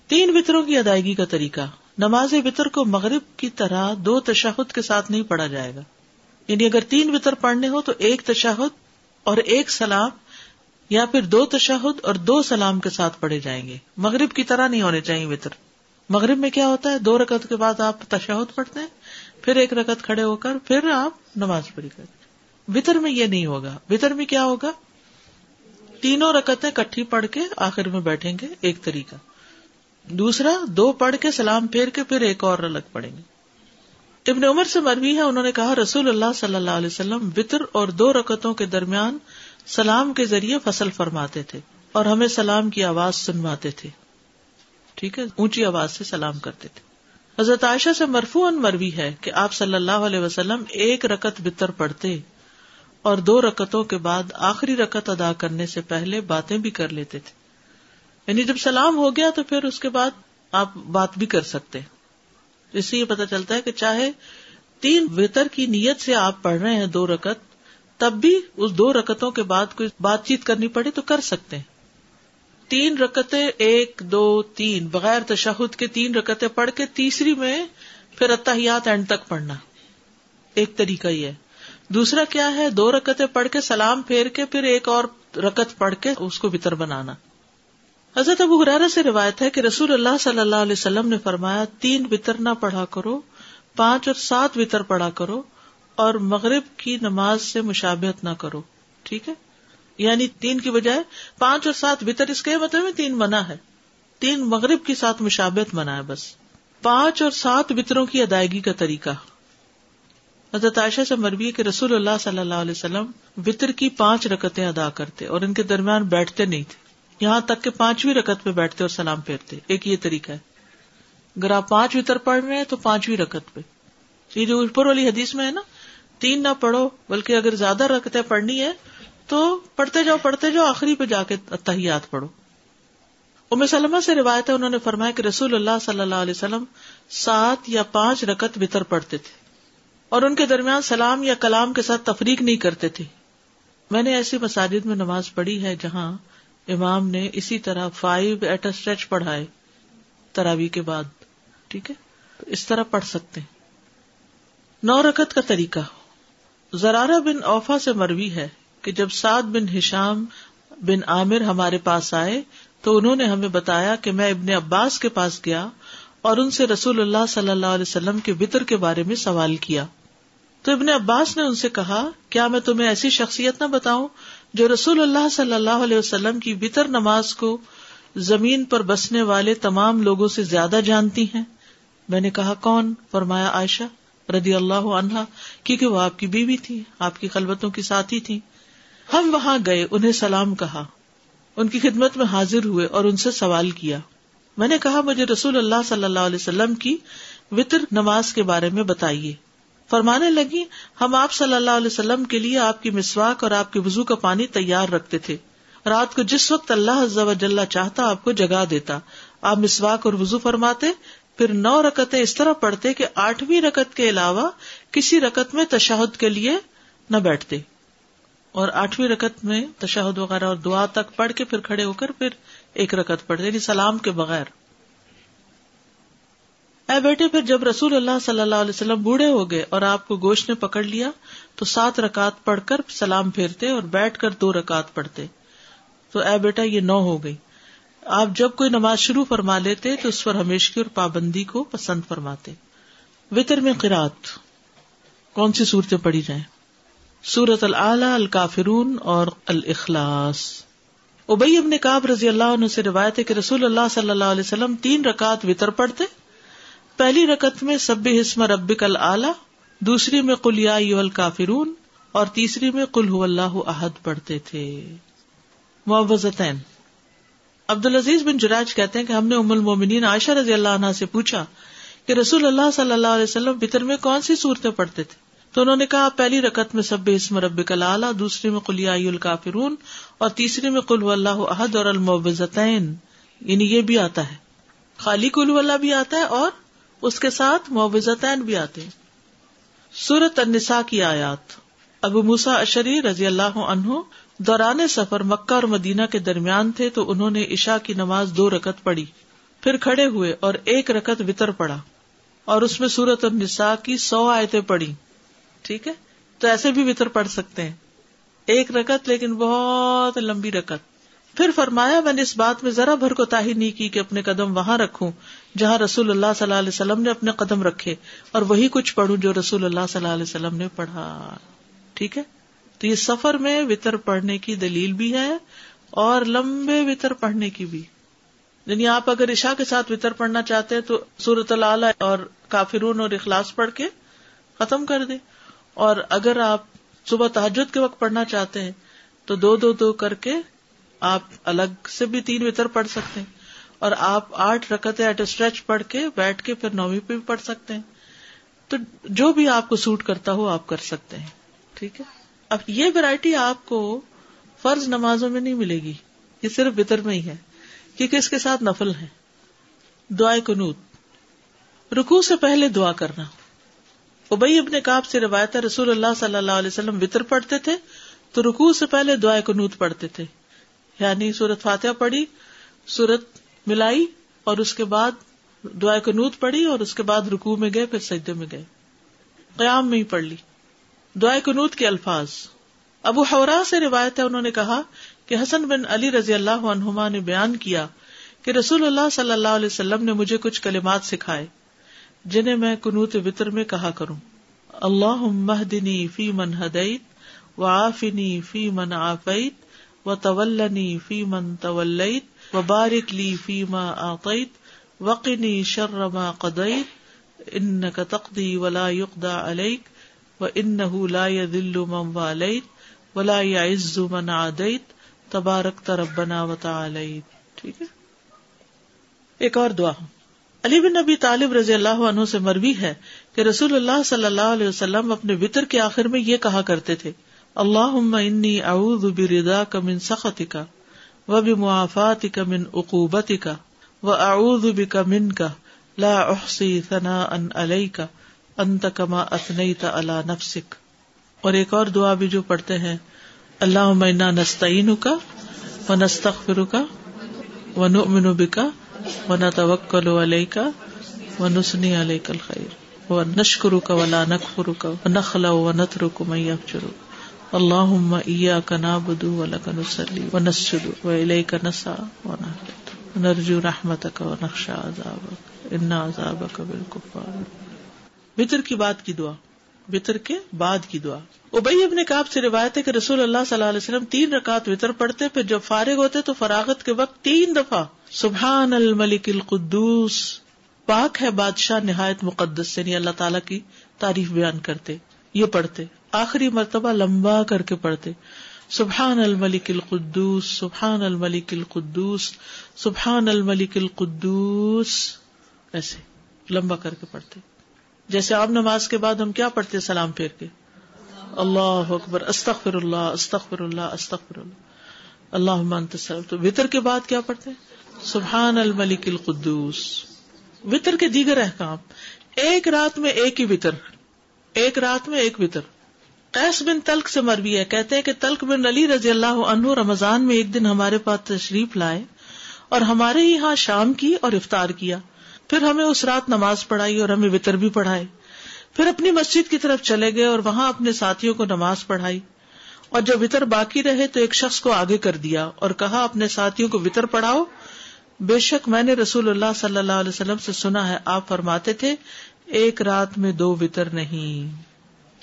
تین وطروں کی ادائیگی کا طریقہ، نماز وطر کو مغرب کی طرح دو تشہد کے ساتھ نہیں پڑھا جائے گا۔ یعنی اگر تین وطر پڑھنے ہو تو ایک تشہد اور ایک سلام یا پھر دو تشہد اور دو سلام کے ساتھ پڑھے جائیں گے۔ مغرب کی طرح نہیں ہونے چاہیے وطر۔ مغرب میں کیا ہوتا ہے؟ دو رکعت کے بعد آپ تشہد پڑھتے ہیں، پھر ایک رکعت کھڑے ہو کر پھر آپ نماز پڑھی کرتے وطر میں یہ نہیں ہوگا۔ وطر میں کیا ہوگا؟ تینوں رکتیں کٹھی پڑھ کے آخر میں بیٹھیں گے ایک طریقہ۔ دوسرا، دو پڑھ کے سلام پھیر کے پھر ایک اور الگ پڑھیں گے۔ ابن عمر سے مروی ہے، انہوں نے کہا، رسول اللہ صلی اللہ علیہ وسلم وطر اور دو رکتوں کے درمیان سلام کے ذریعے فصل فرماتے تھے اور ہمیں سلام کی آواز سنواتے تھے۔ ٹھیک ہے؟ اونچی آواز سے سلام کرتے تھے۔ حضرت عائشہ سے مرفو ان مروی ہے کہ آپ صلی اللہ علیہ وسلم ایک رکت بتر پڑھتے اور دو رکتوں کے بعد آخری رکت ادا کرنے سے پہلے باتیں بھی کر لیتے تھے۔ یعنی جب سلام ہو گیا تو پھر اس کے بعد آپ بات بھی کر سکتے۔ اس سے یہ پتا چلتا ہے کہ چاہے تین وطر کی نیت سے آپ پڑھ رہے ہیں دو رکت تب بھی اس دو رکتوں کے بعد کوئی بات چیت کرنی پڑے تو کر سکتے ہیں۔ تین رکتیں ایک، دو، تین، بغیر تشہد کے تین رکتیں پڑھ کے تیسری میں پھر اتحیات اینڈ تک پڑھنا۔ ایک طریقہ یہ ہے۔ دوسرا کیا ہے؟ دو رکتیں پڑھ کے سلام پھیر کے پھر ایک اور رکت پڑھ کے اس کو بتر بنانا۔ حضرت ابو حرارا سے روایت ہے کہ رسول اللہ صلی اللہ علیہ وسلم نے فرمایا، تین بتر نہ پڑھا کرو، پانچ اور سات بتر پڑھا کرو اور مغرب کی نماز سے مشابہت نہ کرو، ٹھیک ہے؟ یعنی تین کی بجائے پانچ اور سات بتر اس کے مطلب میں تین منع ہے۔ تین مغرب کے ساتھ مشابہت منع ہے بس۔ پانچ اور سات بتروں کی ادائیگی کا طریقہ۔ حضرت عائشہ سے مربی کہ رسول اللہ صلی اللہ علیہ وسلم وطر کی پانچ رکتیں ادا کرتے اور ان کے درمیان بیٹھتے نہیں تھے۔ یہاں تک کہ پانچویں رکت پہ بیٹھتے اور سلام پھیرتے۔ ایک یہ طریقہ ہے۔ اگر آپ پانچ وطر پڑھ رہے ہیں تو پانچویں رکت پہ۔ یہ جو اوپر والی حدیث میں ہے نا، تین نہ پڑھو، بلکہ اگر زیادہ رکتیں پڑھنی ہے تو پڑھتے جاؤ پڑھتے جاؤ، آخری پہ جا کے تحیات پڑھو۔ ام سلمہ سے روایت ہے، انہوں نے فرمایا کہ رسول اللہ صلی اللہ علیہ وسلم سات یا پانچ رکت وطر پڑھتے تھے۔ اور ان کے درمیان سلام یا کلام کے ساتھ تفریق نہیں کرتے تھے۔ میں نے ایسی مساجد میں نماز پڑھی ہے جہاں امام نے اسی طرح فائیو ایٹ اسٹریچ پڑھائے تراوی کے بعد، ٹھیک ہے؟ اس طرح پڑھ سکتے نو رکت کا طریقہ۔ زرارہ بن اوفا سے مروی ہے کہ جب سعد بن ہشام بن عامر ہمارے پاس آئے، تو انہوں نے ہمیں بتایا کہ میں ابن عباس کے پاس گیا اور ان سے رسول اللہ صلی اللہ علیہ وسلم کے وطر کے بارے میں سوال کیا۔ تو ابن عباس نے ان سے کہا، کیا میں تمہیں ایسی شخصیت نہ بتاؤں جو رسول اللہ صلی اللہ علیہ وسلم کی وطر نماز کو زمین پر بسنے والے تمام لوگوں سے زیادہ جانتی ہیں۔ میں نے کہا، کون؟ فرمایا، عائشہ ردی اللہ عنہا، کیونکہ وہ آپ کی بیوی تھی، آپ کی خلبتوں کی ساتھی تھی۔ ہم وہاں گئے، انہیں سلام کہا۔ ان کی خدمت میں حاضر ہوئے اور ان سے سوال کیا۔ میں نے کہا، مجھے رسول اللہ صلی اللہ علیہ وسلم کی وطر نماز کے بارے میں بتائیے۔ فرمانے لگی، ہم آپ صلی اللہ علیہ وسلم کے لیے آپ کی مسواک اور آپ کے وزو کا پانی تیار رکھتے تھے۔ رات کو جس وقت اللہ جل چاہتا آپ کو جگا دیتا۔ آپ مسواک اور وزو فرماتے، پھر نو رکتیں اس طرح پڑھتے کہ آٹھویں رکت کے علاوہ کسی رکت میں تشہد کے لیے نہ بیٹھتے۔ اور آٹھویں رکت میں تشہد وغیرہ اور دعا تک پڑھ کے پھر کھڑے ہو کر پھر ایک رکت پڑھتے یعنی سلام کے بغیر۔ اے بیٹے، پھر جب رسول اللہ صلی اللہ علیہ وسلم بوڑھے ہو گئے اور آپ کو گوشت نے پکڑ لیا، تو سات رکعت پڑھ کر سلام پھیرتے اور بیٹھ کر دو رکعت پڑھتے۔ تو اے بیٹا، یہ نو ہو گئی۔ آپ جب کوئی نماز شروع فرما لیتے، تو اس پر ہمیشہ اور پابندی کو پسند فرماتے۔ وطر میں قرات کون سی صورتیں پڑھی جائیں؟ سورت العلی الکافرون اور الاخلاص۔ ابئی ابن کاب رضی اللہ عنہ سے روایت ہے کہ رسول اللہ صلی اللہ علیہ وسلم تین رکعت وطر پڑھتے پہلی رکت میں سب حسم ربک العلی دوسری میں کلیا الکافرون، اور تیسری میں کل اللہ احد پڑھتے تھے۔ معوزتین عبد العزیز بن جراج کہتے ہیں کہ ہم نے ام المومنین عائشہ رضی اللہ عنہ سے پوچھا کہ رسول اللہ صلی اللہ علیہ وسلم بطر میں کون سی صورتیں پڑھتے تھے؟ تو انہوں نے کہا پہلی رکت میں سب اسم رب کلالہ دوسری میں کلیا الکافرون، اور تیسری میں کل اللہ عہد اور الموزتین یعنی یہ بھی آتا ہے۔ خالی کل اللہ بھی آتا ہے اور اس کے ساتھ معوزتین بھی آتے ہیں۔ سورت النساء کی آیات۔ ابو موسا اشری رضی اللہ عنہ دوران سفر مکہ اور مدینہ کے درمیان تھے تو انہوں نے عشاء کی نماز دو رکت پڑھی۔ پھر کھڑے ہوئے اور ایک رکت وطر پڑا اور اس میں سورت النساء کی سو آیتیں پڑھی۔ ٹھیک ہے؟ تو ایسے بھی وطر پڑھ سکتے ہیں۔ ایک رکت لیکن بہت لمبی رکت پھر فرمایا، میں نے اس بات میں ذرا بھر کو تاہی نہیں کی کہ اپنے قدم وہاں رکھوں۔ جہاں رسول اللہ صلی اللہ علیہ وسلم نے اپنے قدم رکھے اور وہی کچھ پڑھوں جو رسول اللہ صلی اللہ علیہ وسلم نے پڑھا۔ ٹھیک ہے؟ تو یہ سفر میں وطر پڑھنے کی دلیل بھی ہے اور لمبے وطر پڑھنے کی بھی۔ یعنی آپ اگر عشاء کے ساتھ وطر پڑھنا چاہتے ہیں تو سورت اللہ اور کافرون اور اخلاص پڑھ کے ختم کر دیں۔ اور اگر آپ صبح تحجد کے وقت پڑھنا چاہتے ہیں تو دو دو دو کر کے آپ الگ سے بھی تین وطر پڑھ سکتے ہیں۔ اور آپ آٹھ رکتے ایٹ اسٹریچ پڑھ کے بیٹھ کے پھر نویں پہ بھی پڑھ سکتے ہیں۔ تو جو بھی آپ کو سوٹ کرتا ہو آپ کر سکتے ہیں۔ ٹھیک ہے؟ اب یہ ویرائٹی آپ کو فرض نمازوں میں نہیں ملے گی۔ یہ صرف بطر میں ہی ہے۔ کیونکہ اس کے ساتھ نفل ہے؟ دعائیں کنوت رکو سے پہلے دعا کرنا۔ ابئی اپنے کاپ سے روایت رسول اللہ صلی اللہ علیہ وسلم وطر پڑھتے تھے تو رکو سے پہلے دعائیں کنوت پڑھتے تھے۔ یعنی سورت فاتحہ پڑھی، سورت ملائی اور اس کے بعد دعائیں کنوت پڑھی اور اس کے بعد رکو میں گئے، پھر سجدے میں گئے۔ قیام میں ہی پڑھ لی۔ دعائے کنوت کے الفاظ۔ ابو حورا سے روایت ہے، انہوں نے کہا کہ حسن بن علی رضی اللہ عنہما نے بیان کیا کہ رسول اللہ صلی اللہ علیہ وسلم نے مجھے کچھ کلمات سکھائے، جنہیں میں کنوت وطر میں کہا کروں۔ اللہ مہدنی فی من ہدعت و آفنی فی من آفیت و طولنی فی من طولت و بارک لی فی ما آقیت وقنی شر ما قدیت انک تقدی ولا یقدا علیک و ان لا دل مم ولیت ولا عز من عدیت تبارک تربنا و تعلیت ٹھیک ہے؟ ایک اور دعا علی بن نبی طالب رضی اللہ عنہ سے مروی ہے کہ رسول اللہ صلی اللہ علیہ وسلم اپنے وطر کے آخر میں یہ کہا کرتے تھے اللہ انی اعوذ بردا کا من سخت کا و بمعافات کا من عقوبت کا و اعوذ بک من کا لا احصی ثناء علی کا انت کما اتنئی تا اللہ نفسک اور ایک اور دعا بھی جو پڑھتے ہیں اللہ مینا نستعین کا و نستخر کا و نؤمن بکا و نہ توکل علیہ کا و نسنی علیہ کل خیر و نشکر کا ولا نقفر کا و نخلا و نتر کو میں افجرو اللہ ایا کا نابدو و لک نسلی و و نسا و نرجو رحمتک و نخشا عذابک. انا عذاب قبل کفار وطر کی بات کی دعا. وطر کے بعد کی دعا. ابئی ابن کاب سے روایت ہے کہ رسول اللہ صلی اللہ علیہ وسلم تین رکعت وطر پڑھتے، پھر جب فارغ ہوتے تو فراغت کے وقت تین دفعہ سبحان الملک القدوس، پاک ہے بادشاہ نہایت مقدس یعنی اللہ تعالیٰ کی تعریف بیان کرتے، یہ پڑھتے۔ آخری مرتبہ لمبا کر کے پڑھتے۔ سبحان الملک القدوس سبحان الملک القدوس سبحان الملک القدوس ایسے لمبا کر کے پڑھتے۔ جیسے آپ نماز کے بعد ہم کیا پڑھتے سلام پھیر کے۔ اللہ اکبر استخر اللہ استخر اللہ استخر اللہ۔ اللہ تو وطر کے بعد کیا پڑھتے سبحان الملک القدوس وطر کے دیگر احکام۔ ایک رات میں ایک ہی وطر۔ ایک رات میں ایک وطر۔ قیس بن تلک سے مربی ہے، کہتے ہیں کہ تلک بن علی رضی اللہ عنہ رمضان میں ایک دن ہمارے پاس تشریف لائے اور ہمارے ہی یہاں شام کی اور افطار کیا۔ پھر ہمیں اس رات نماز پڑھائی اور ہمیں وطر بھی پڑھائے۔ پھر اپنی مسجد کی طرف چلے گئے اور وہاں اپنے ساتھیوں کو نماز پڑھائی۔ اور جب وطر باقی رہے تو ایک شخص کو آگے کر دیا اور کہا، اپنے ساتھیوں کو وطر پڑھاؤ۔ بے شک میں نے رسول اللہ صلی اللہ علیہ وسلم سے سنا ہے، آپ فرماتے تھے، ایک رات میں دو وطر نہیں۔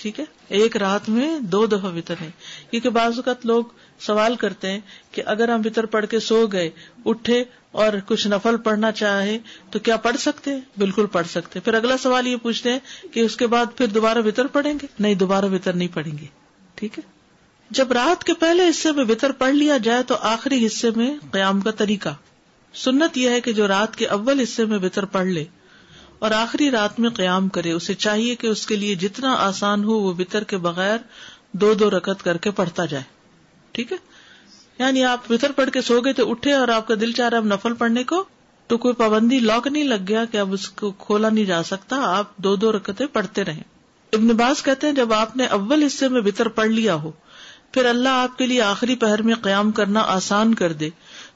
ٹھیک ہے؟ ایک رات میں دو دفعہ وطر نہیں کیونکہ بعض اوقات لوگ سوال کرتے ہیں کہ اگر ہم وطر پڑھ کے سو گئے، اٹھے اور کچھ نفل پڑھنا چاہے تو کیا پڑھ سکتے بالکل پڑھ سکتے پھر اگلا سوال یہ پوچھتے ہیں کہ اس کے بعد پھر دوبارہ وطر پڑھیں گے؟ نہیں، دوبارہ وطر نہیں پڑھیں گے۔ ٹھیک ہے؟ جب رات کے پہلے حصے میں وطر پڑھ لیا جائے تو آخری حصے میں قیام کا طریقہ۔ سنت یہ ہے کہ جو رات کے اول حصے میں وطر پڑھ لے اور آخری رات میں قیام کرے، اسے چاہیے کہ اس کے لیے جتنا آسان ہو وہ وطر کے بغیر دو دو رکت کر کے پڑھتا جائے۔ ٹھیک ہے؟ یعنی آپ وطر پڑھ کے سو گئے تو اٹھے اور آپ کا دل چاہ رہا اب نفل پڑھنے کو، تو کوئی پابندی لاک نہیں لگ گیا کہ اب اس کو کھولا نہیں جا سکتا، آپ دو دو رکتیں پڑھتے رہے ابن باز کہتے ہیں جب آپ نے اول حصے میں وطر پڑھ لیا ہو، پھر اللہ آپ کے لیے آخری پہر میں قیام کرنا آسان کر دے۔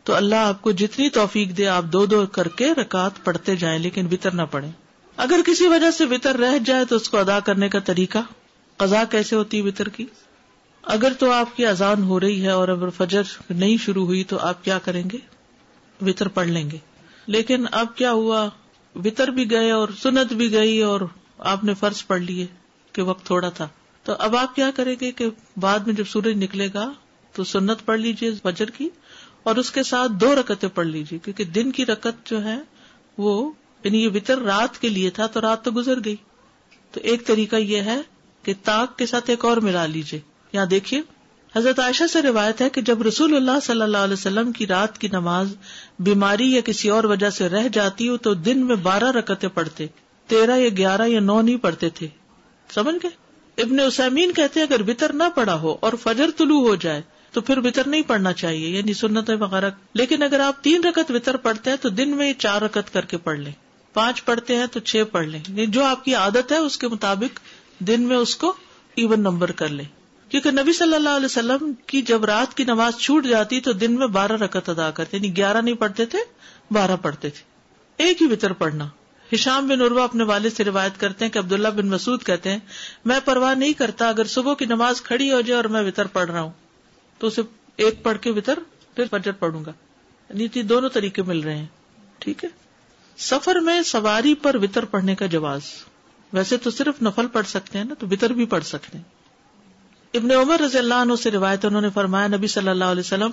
تو اللہ آپ کو جتنی توفیق دے، آپ دو دو کر کے رکعت پڑھتے جائیں، لیکن وطر نہ پڑے اگر کسی وجہ سے وطر رہ جائے تو اس کو ادا کرنے کا طریقہ قزا کیسے ہوتی ہے وطر کی؟ اگر تو آپ کی اذان ہو رہی ہے اور اگر فجر نہیں شروع ہوئی تو آپ کیا کریں گے؟ وطر پڑھ لیں گے۔ لیکن اب کیا ہوا؟ وطر بھی گئے اور سنت بھی گئی اور آپ نے فرض پڑھ لیے کہ وقت تھوڑا تھا۔ تو اب آپ کیا کریں گے کہ بعد میں جب سورج نکلے گا تو سنت پڑھ لیجیے فجر کی۔ اور اس کے ساتھ دو رکتیں پڑھ لیجیے کیونکہ دن کی رکت جو ہے وہ یعنی یہ وطر رات کے لیے تھا تو رات تو گزر گئی۔ تو ایک طریقہ یہ ہے کہ تاک کے ساتھ ایک اور ملا لیجیے یہاں دیکھیے، حضرت عائشہ سے روایت ہے کہ جب رسول اللہ صلی اللہ علیہ وسلم کی رات کی نماز بیماری یا کسی اور وجہ سے رہ جاتی ہو تو دن میں بارہ رکتیں پڑھتے، تیرہ یا گیارہ یا نو نہیں پڑھتے تھے۔ سمجھ گئے؟ ابن اسامین کہتے ہیں اگر وطر نہ پڑا ہو اور فجر طلوع ہو جائے تو پھر وطر نہیں پڑھنا چاہیے یعنی سنت وغیرہ۔ لیکن اگر آپ تین رکت وطر پڑھتے ہیں تو دن میں چار رکت کر کے پڑھ لیں۔ پانچ پڑھتے ہیں تو چھ پڑھ لیں۔ یعنی جو آپ کی عادت ہے اس کے مطابق دن میں اس کو ایون نمبر کر لیں۔ کیونکہ نبی صلی اللہ علیہ وسلم کی جب رات کی نماز چھوٹ جاتی تو دن میں بارہ رکت ادا کرتے یعنی گیارہ نہیں پڑھتے تھے، بارہ پڑھتے تھے۔ ایک ہی وطر پڑھنا۔ ہشام بن عروا اپنے والد سے روایت کرتے ہیں کہ عبداللہ بن مسعود کہتے ہیں، میں پرواہ نہیں کرتا اگر صبح کی نماز کھڑی ہو جائے اور میں وطر پڑھ رہا ہوں۔ تو اسے ایک پڑھ کے وطر پھر فجر پڑھوں گا۔ یعنی نیتی دونوں طریقے مل رہے ہیں۔ ٹھیک ہے؟ سفر میں سواری پر وطر پڑھنے کا جواز۔ ویسے تو صرف نفل پڑھ سکتے ہیں نا، تو وطر بھی پڑھ سکتے ہیں۔ ابن عمر رضی اللہ عنہ سے روایت انہوں نے فرمایا، نبی صلی اللہ علیہ وسلم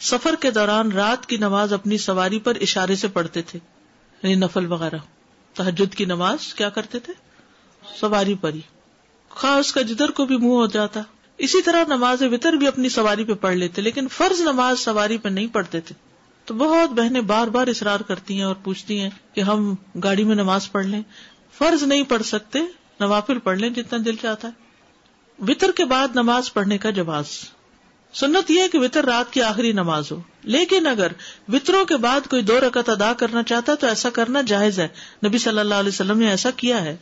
سفر کے دوران رات کی نماز اپنی سواری پر اشارے سے پڑھتے تھے۔ یعنی نفل وغیرہ۔ تحجد کی نماز کیا کرتے تھے؟ سواری پر ہی۔ خواہ اس کا جدھر کو بھی منہ ہو جاتا۔ اسی طرح نماز وطر بھی اپنی سواری پہ پڑھ لیتے، لیکن فرض نماز سواری پہ نہیں پڑھتے تھے۔ تو بہت بہنیں بار بار اصرار کرتی ہیں اور پوچھتی ہیں کہ ہم گاڑی میں نماز پڑھ لیں۔ فرض نہیں پڑھ سکتے، نوافل پڑھ لیں جتنا دل چاہتا ہے۔ وطر کے بعد نماز پڑھنے کا جواز۔ سنت یہ ہے کہ وطر رات کی آخری نماز ہو۔ لیکن اگر وطروں کے بعد کوئی دو رکعت ادا کرنا چاہتا ہے تو ایسا کرنا جائز ہے۔ نبی صلی اللہ علیہ وسلم نے ایسا کیا ہے۔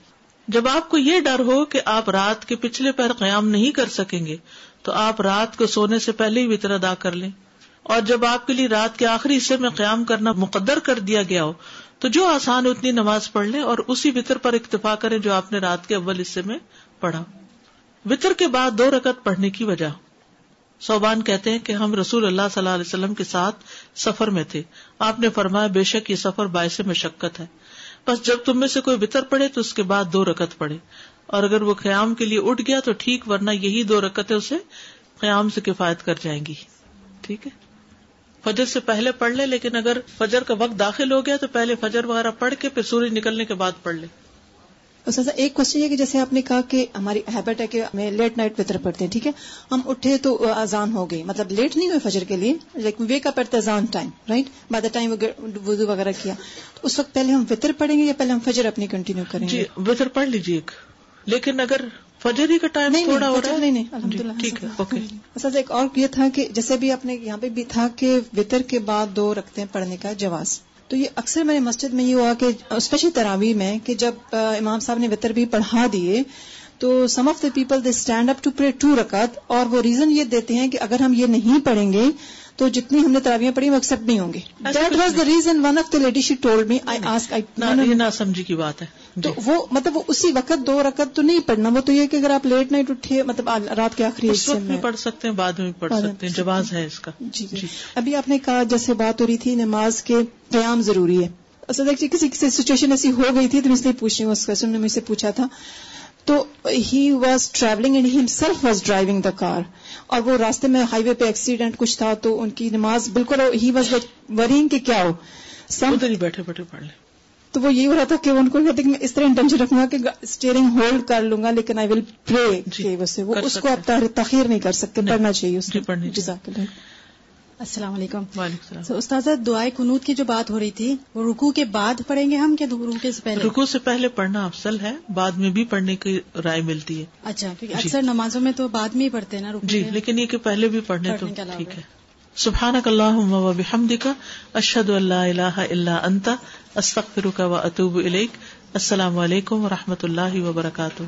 جب آپ کو یہ ڈر ہو کہ آپ رات کے پچھلے پیر قیام نہیں کر سکیں گے، تو آپ رات کو سونے سے پہلے ہی وطر ادا کر لیں۔ اور جب آپ کے لیے رات کے آخری حصے میں قیام کرنا مقدر کر دیا گیا ہو، تو جو آسان اتنی نماز پڑھ لیں اور اسی وطر پر اکتفا کریں جو آپ نے رات کے اول حصے میں پڑھا۔ وطر کے بعد دو رکت پڑھنے کی وجہ۔ صوبان کہتے ہیں کہ ہم رسول اللہ صلی اللہ علیہ وسلم کے ساتھ سفر میں تھے۔ آپ نے فرمایا، بے شک یہ سفر باعث مشقت ہے۔ بس جب تم میں سے کوئی بتر پڑے تو اس کے بعد دو رکت پڑے اور اگر وہ قیام کے لیے اٹھ گیا تو ٹھیک، ورنہ یہی دو رکتیں اسے قیام سے کفایت کر جائیں گی۔ ٹھیک ہے؟ فجر سے پہلے پڑھ لے، لیکن اگر فجر کا وقت داخل ہو گیا تو پہلے فجر وغیرہ پڑھ کے پھر سورج نکلنے کے بعد پڑھ لے۔ ایک کوشچن یہ کہ جیسے آپ نے کہا کہ ہماری ہیبٹ ہے کہ ہمیں لیٹ نائٹ وطر پڑتے ہیں ٹھیک ہے؟ ہم اٹھے تو اذان ہو گئی مطلب لیٹ نہیں ہوئے فجر کے لیے لیکن ویک اپ ایٹ اذان time right by the time وضو وغیرہ کیا تو اس وقت پہلے ہم وطر پڑھیں گے یا پہلے ہم فجر اپنی کنٹینیو کریں گے؟ جی وطر پڑھ لیجیے لیکن اگر فجر ہی کا ٹائم تھوڑا ہو رہا ہے؟ نہیں الحمد للہ ٹھیک ہے اوکے۔ ایک اور یہ تھا کہ جیسے بھی آپ نے یہاں پہ بھی تھا کہ وطر کے بعد دو رکھتے ہیں پڑھنے کا جواز۔ تو یہ اکثر میرے مسجد میں یہ ہوا کہ اسپیشلی تراوی میں کہ جب امام صاحب نے وطر بھی پڑھا دیے تو some of the people they stand up to pray two رکعت اور وہ ریزن یہ دیتے ہیں کہ اگر ہم یہ نہیں پڑھیں گے تو جتنی ہم نے تراویاں پڑھی وہ ایکسپٹ نہیں ہوں گے۔ That was the reason one of the lady she told me I ask نہ سمجھی کی بات ہے۔ تو جی۔ وہ مطلب وہ اسی وقت دو رکعت تو نہیں پڑھنا وہ تو یہ کہ اگر آپ لیٹ نائٹ اٹھے مطلب رات کے آخری میں۔ پڑھ سکتے ہیں بعد میں پڑھ سکتے ہیں جواز ہے اس کا۔ جی جی۔ ابھی آپ نے کہا جیسے بات ہو رہی تھی نماز کے قیام ضروری ہے۔ اصل کسی کسی سچویشن ایسی ہو گئی تھی تو میں اس لیے پوچھ رہی ہوں اس کوشچن نے مجھ سے پوچھا تھا۔ تو he was travelling and he self was driving the car اور وہ راستے میں ہائی وے پہ ایکسیڈنٹ کچھ تھا تو ان کی نماز بالکل ہی واز ورینگ کہ کیا ہو۔ سم بیٹھے بیٹھے پڑھ لیں۔ تو وہ یہ ہو رہا تھا کہ ان کو کہتے کہ میں اس طرح انٹینشن رکھوں گا کہ اسٹیئرنگ ہولڈ کر لوں گا لیکن آئی ول پرے وہ اس کو آپ تاخیر نہیں کر سکتے پڑھنا چاہیے اس جی، السلام علیکم۔ وعلیکم استاذ دعائیں کنوت کی جو بات ہو رہی تھی وہ رکو کے بعد پڑھیں گے ہم کیا رکو سے پہلے؟ رکو سے پہلے پڑھنا افسل ہے بعد میں بھی پڑھنے کی رائے ملتی ہے۔ اچھا کیونکہ جی۔ اکثر نمازوں میں تو بعد میں ہی پڑھتے ہیں نا جی لیکن یہ کہ پہلے بھی پڑھنے تو ٹھیک ہے۔ سبحان اللہ و بحمد کا اشد اللہ اللہ اللہ انتا استغفرك کا و اطوب السلام علیکم و رحمۃ اللہ وبرکاتہ.